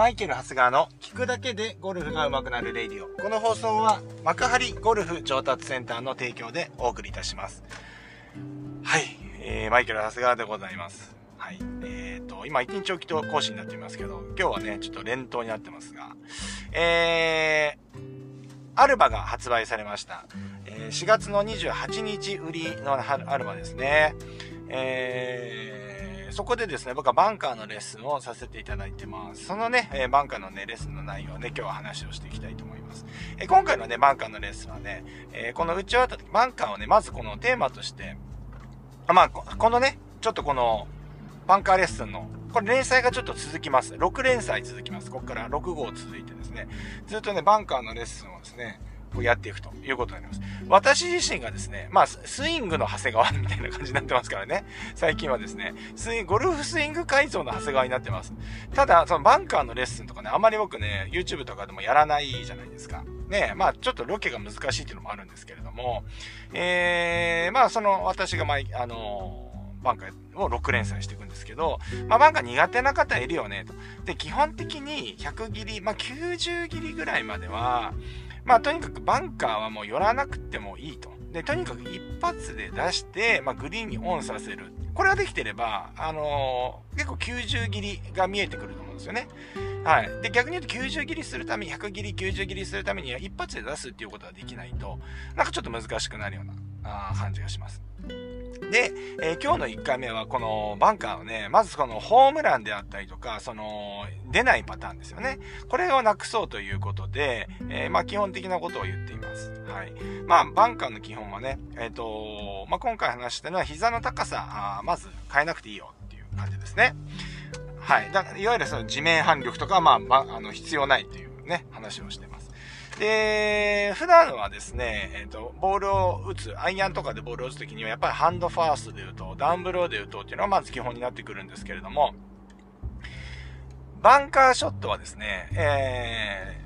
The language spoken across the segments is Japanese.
マイケル・ハスガーの聞くだけでゴルフが上手くなるレディオ。この放送は幕張ゴルフ上達センターの提供でお送りいたします。はい、えー、マイケル・ハスガーでございます。はい。えっ、ー、と、今1日おきと講師になっていますけど、今日はね、ちょっと連投になってますが、えー、アルバが発売されました。えー、4月の28日売りのアルバですね。えーそこでですね、僕はバンカーのレッスンをさせていただいてます。そのね、えバンカーのね、レッスンの内容をね、今日は話をしていきたいと思います。え今回のね、バンカーのレッスンはね、えこの打ち終わった時、バンカーをね、まずこのテーマとして、まあ、このね、ちょっとこの、バンカーレッスンの、これ連載がちょっと続きます。6連載続きます。ここから6号続いてですね、ずっとね、バンカーのレッスンをですね、をやっていくということになります。私自身がですね、まあ、スイングの長谷川みたいな感じになってますからね。最近はですね、スイゴルフスイング改造の長谷川になってます。ただ、そのバンカーのレッスンとかね、あまり僕ね、YouTube とかでもやらないじゃないですか。ねまあ、ちょっとロケが難しいっていうのもあるんですけれども、えー、まあ、その、私が前、ああのバンカーを6連載していくんですけど、まあ、バンカー苦手な方いるよね、と。で、基本的に100切り、まあ、90切りぐらいまでは、まあとにかくバンカーはもう寄らなくてもいいと。で、とにかく一発で出して、まあ、グリーンにオンさせる。これができてれば、あのー、結構90切りが見えてくると思うんですよね。はい。で、逆に言うと90切りするために、100切り、90切りするためには一発で出すっていうことができないと、なんかちょっと難しくなるようなあ感じがします。で、えー、今日の1回目はこのバンカーのね、まずこのホームランであったりとか、その、出ないパターンですよね。これをなくそうということで、えー、まあ基本的なことを言っています。はい。まあ、バンカーの基本はね、えっ、ー、と、まあ今回話したのは膝の高さ、あまず変えなくていいよっていう感じですね。はい。だからいわゆるその地面反力とか、まあ、まあ、あの、必要ないというね、話をしてます。で、普段はですね、えっ、ー、と、ボールを打つ、アイアンとかでボールを打つときには、やっぱりハンドファーストで打とう、ダウンブローで打とうっていうのがまず基本になってくるんですけれども、バンカーショットはですね、え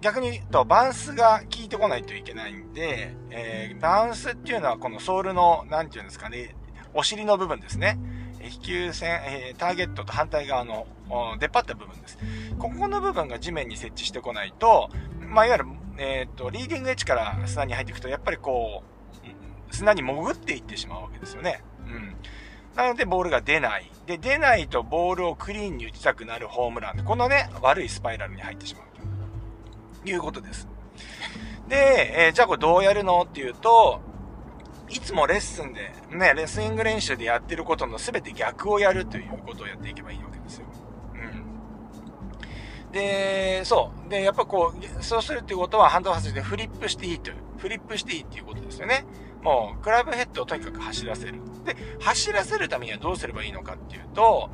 ー、逆に言うと、バウンスが効いてこないといけないんで、えー、バウンスっていうのはこのソールの、なんていうんですかね、お尻の部分ですね。飛球線、えー、ターゲットと反対側の出っ張った部分です。ここの部分が地面に設置してこないと、まあ、いわゆる、えっ、ー、と、リーディングエッジから砂に入っていくと、やっぱりこう、砂に潜っていってしまうわけですよね。うん。なので、ボールが出ない。で、出ないとボールをクリーンに打ちたくなるホームラン。このね、悪いスパイラルに入ってしまうということです。で、えー、じゃあこれどうやるの？っていうと、いつもレッスンで、ね、レスイング練習でやってることの全て逆をやるということをやっていけばいいわけですよ。うんで、そう。で、やっぱこう、そうするっていうことはハンドファスでフリップしていいという、フリップしていいっていうことですよね。もう、クラブヘッドをとにかく走らせる。で、走らせるためにはどうすればいいのかっていうと、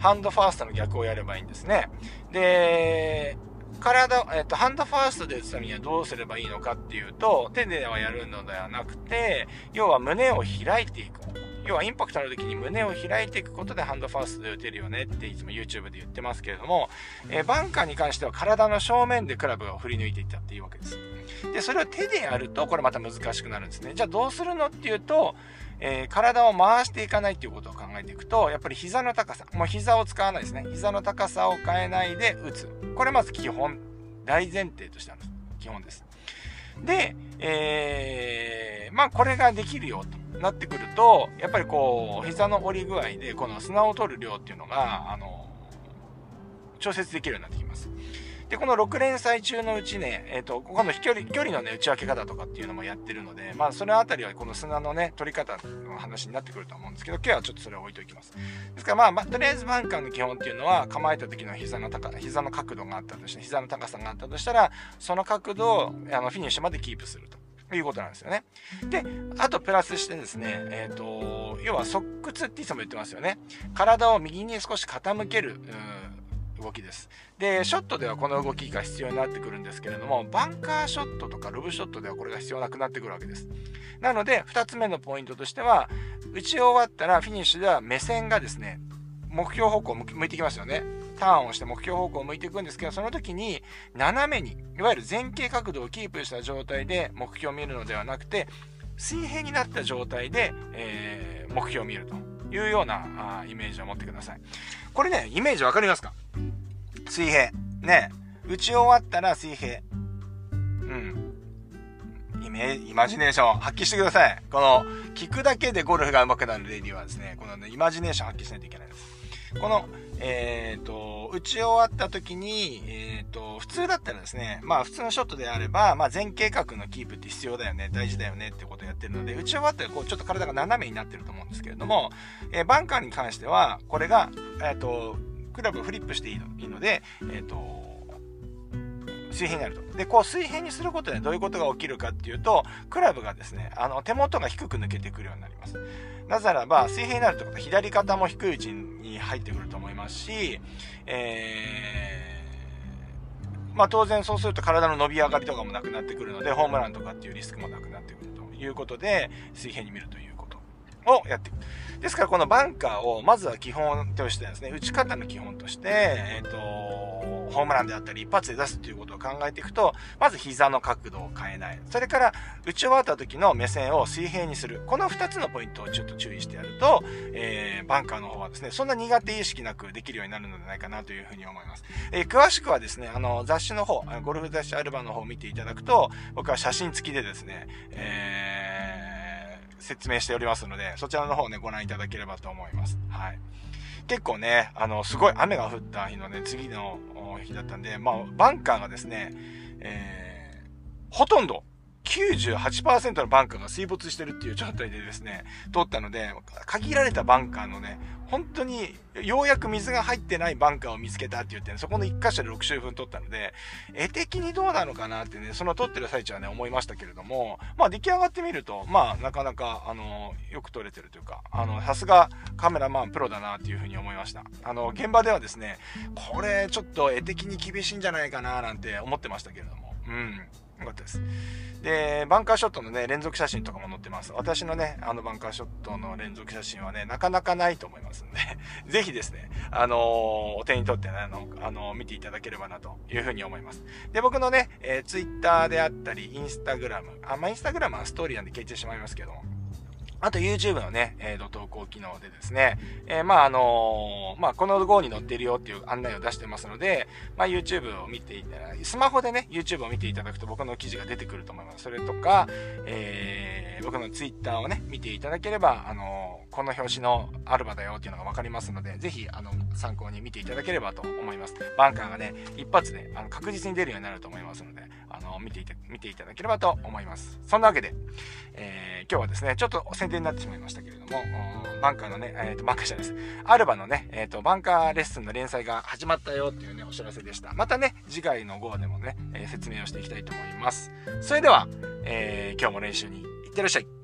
ハンドファーストの逆をやればいいんですね。で、体、えっと、ハンドファーストで打つためにはどうすればいいのかっていうと、手ではやるのではなくて、要は胸を開いていく。要はインパクトの時に胸を開いていくことでハンドファーストで打てるよねっていつも YouTube で言ってますけれども、えー、バンカーに関しては体の正面でクラブを振り抜いていったっていうわけです。で、それを手でやるとこれまた難しくなるんですね。じゃあどうするのっていうと、えー、体を回していかないっていうことを考えていくと、やっぱり膝の高さ、もう膝を使わないですね。膝の高さを変えないで打つ。これまず基本、大前提としてある基本です。で、えー、まあこれができるよと。なってくると、やっぱりこう、膝の折り具合で、この砂を取る量っていうのが、あの、調節できるようになってきます。で、この6連載中のうちね、えっ、ー、と、ここの飛距離、距離のね、打ち分け方とかっていうのもやってるので、まあ、そのあたりはこの砂のね、取り方の話になってくると思うんですけど、今日はちょっとそれを置いておきます。ですから、まあ、まあ、とりあえずバンカーの基本っていうのは、構えた時の膝の高、膝の角度があったとして、膝の高さがあったとしたら、その角度を、あの、フィニッシュまでキープすると。いうことなんですよね。で、あとプラスしてですね、えっ、ー、と、要は側屈っていつも言ってますよね。体を右に少し傾ける、動きです。で、ショットではこの動きが必要になってくるんですけれども、バンカーショットとかロブショットではこれが必要なくなってくるわけです。なので、2つ目のポイントとしては、打ち終わったらフィニッシュでは目線がですね、目標方向向いてきますよね。ターンをして目標方向を向いていくんですけど、その時に斜めに、いわゆる前傾角度をキープした状態で目標を見るのではなくて、水平になった状態で、えー、目標を見るというようなあイメージを持ってください。これね、イメージわかりますか？水平。ね。打ち終わったら水平。うん。イメイマジネーション発揮してください。この、聞くだけでゴルフが上手くなるレディはですね、この、ね、イマジネーション発揮しないといけないです。この、えっ、ー、と、打ち終わった時に、えっ、ー、と、普通だったらですね、まあ普通のショットであれば、まあ前傾角のキープって必要だよね、大事だよねってことをやってるので、打ち終わったらこうちょっと体が斜めになってると思うんですけれども、えー、バンカーに関しては、これが、えっ、と、クラブフリップしていいのいいので、えっ、と、水平になると。で、こう水平にすることでどういうことが起きるかっていうと、クラブがですね、あの、手元が低く抜けてくるようになります。なぜならば、水平になるってことは左肩も低い位置に入ってくると思いますし、えー、まあ当然そうすると体の伸び上がりとかもなくなってくるので、ホームランとかっていうリスクもなくなってくるということで、水平に見るというをやっていく。ですからこのバンカーをまずは基本としてですね、打ち方の基本として、えっ、ー、と、ホームランであったり一発で出すっていうことを考えていくと、まず膝の角度を変えない。それから、打ち終わった時の目線を水平にする。この2つのポイントをちょっと注意してやると、えー、バンカーの方はですね、そんな苦手意識なくできるようになるのではないかなというふうに思います。えー、詳しくはですね、あの、雑誌の方、ゴルフ雑誌アルバムの方を見ていただくと、僕は写真付きでですね、えー、説明しておりますので、そちらの方ね、ご覧いただければと思います。はい。結構ね、あの、すごい雨が降った日のね、次の日だったんで、まあ、バンカーがですね、えー、ほとんど98%のバンカーが水没してるっていう状態でですね、通ったので、限られたバンカーのね、本当にようやく水が入ってないバンカーを見つけたって言って、ね、そこの1箇所で6周分取ったので、絵的にどうなのかなってね、その撮ってる最中はね、思いましたけれども、まあ出来上がってみると、まあなかなか、あの、よく撮れてるというか、あの、さすがカメラマンプロだなっていうふうに思いました。あの、現場ではですね、これちょっと絵的に厳しいんじゃないかななんて思ってましたけれども、うん。よかったです。で、バンカーショットのね、連続写真とかも載ってます。私のね、あのバンカーショットの連続写真はね、なかなかないと思いますんで、ぜひですね、あのー、お手に取ってね、あの、あの、見ていただければなというふうに思います。で、僕のね、えー、ツイッターであったり、インスタグラム、あ、まあ、インスタグラムはストーリーなんで消えてしまいますけども、あと YouTube のね、えー、投稿機能でですね、えー、まああのー、まあこの号に載ってるよっていう案内を出してますので、まあ YouTube を見ていただスマホでね、YouTube を見ていただくと僕の記事が出てくると思います。それとか、えー、僕の Twitter をね、見ていただければ、あの、この表紙のアルバだよっていうのがわかりますので、ぜひ、あの、参考に見ていただければと思います。バンカーがね、一発で、あの、確実に出るようになると思いますので、あの、見ていて、見ていただければと思います。そんなわけで、えー、今日はですね、ちょっと宣伝になってしまいましたけれども、バンカーのね、えっ、ー、と、バンカーじゃないです。アルバのね、えっ、ー、と、バンカーレッスンの連載が始まったよっていうね、お知らせでした。またね、次回の号でもね、え説明をしていきたいと思います。それでは、え今日も練習にってらっしゃい。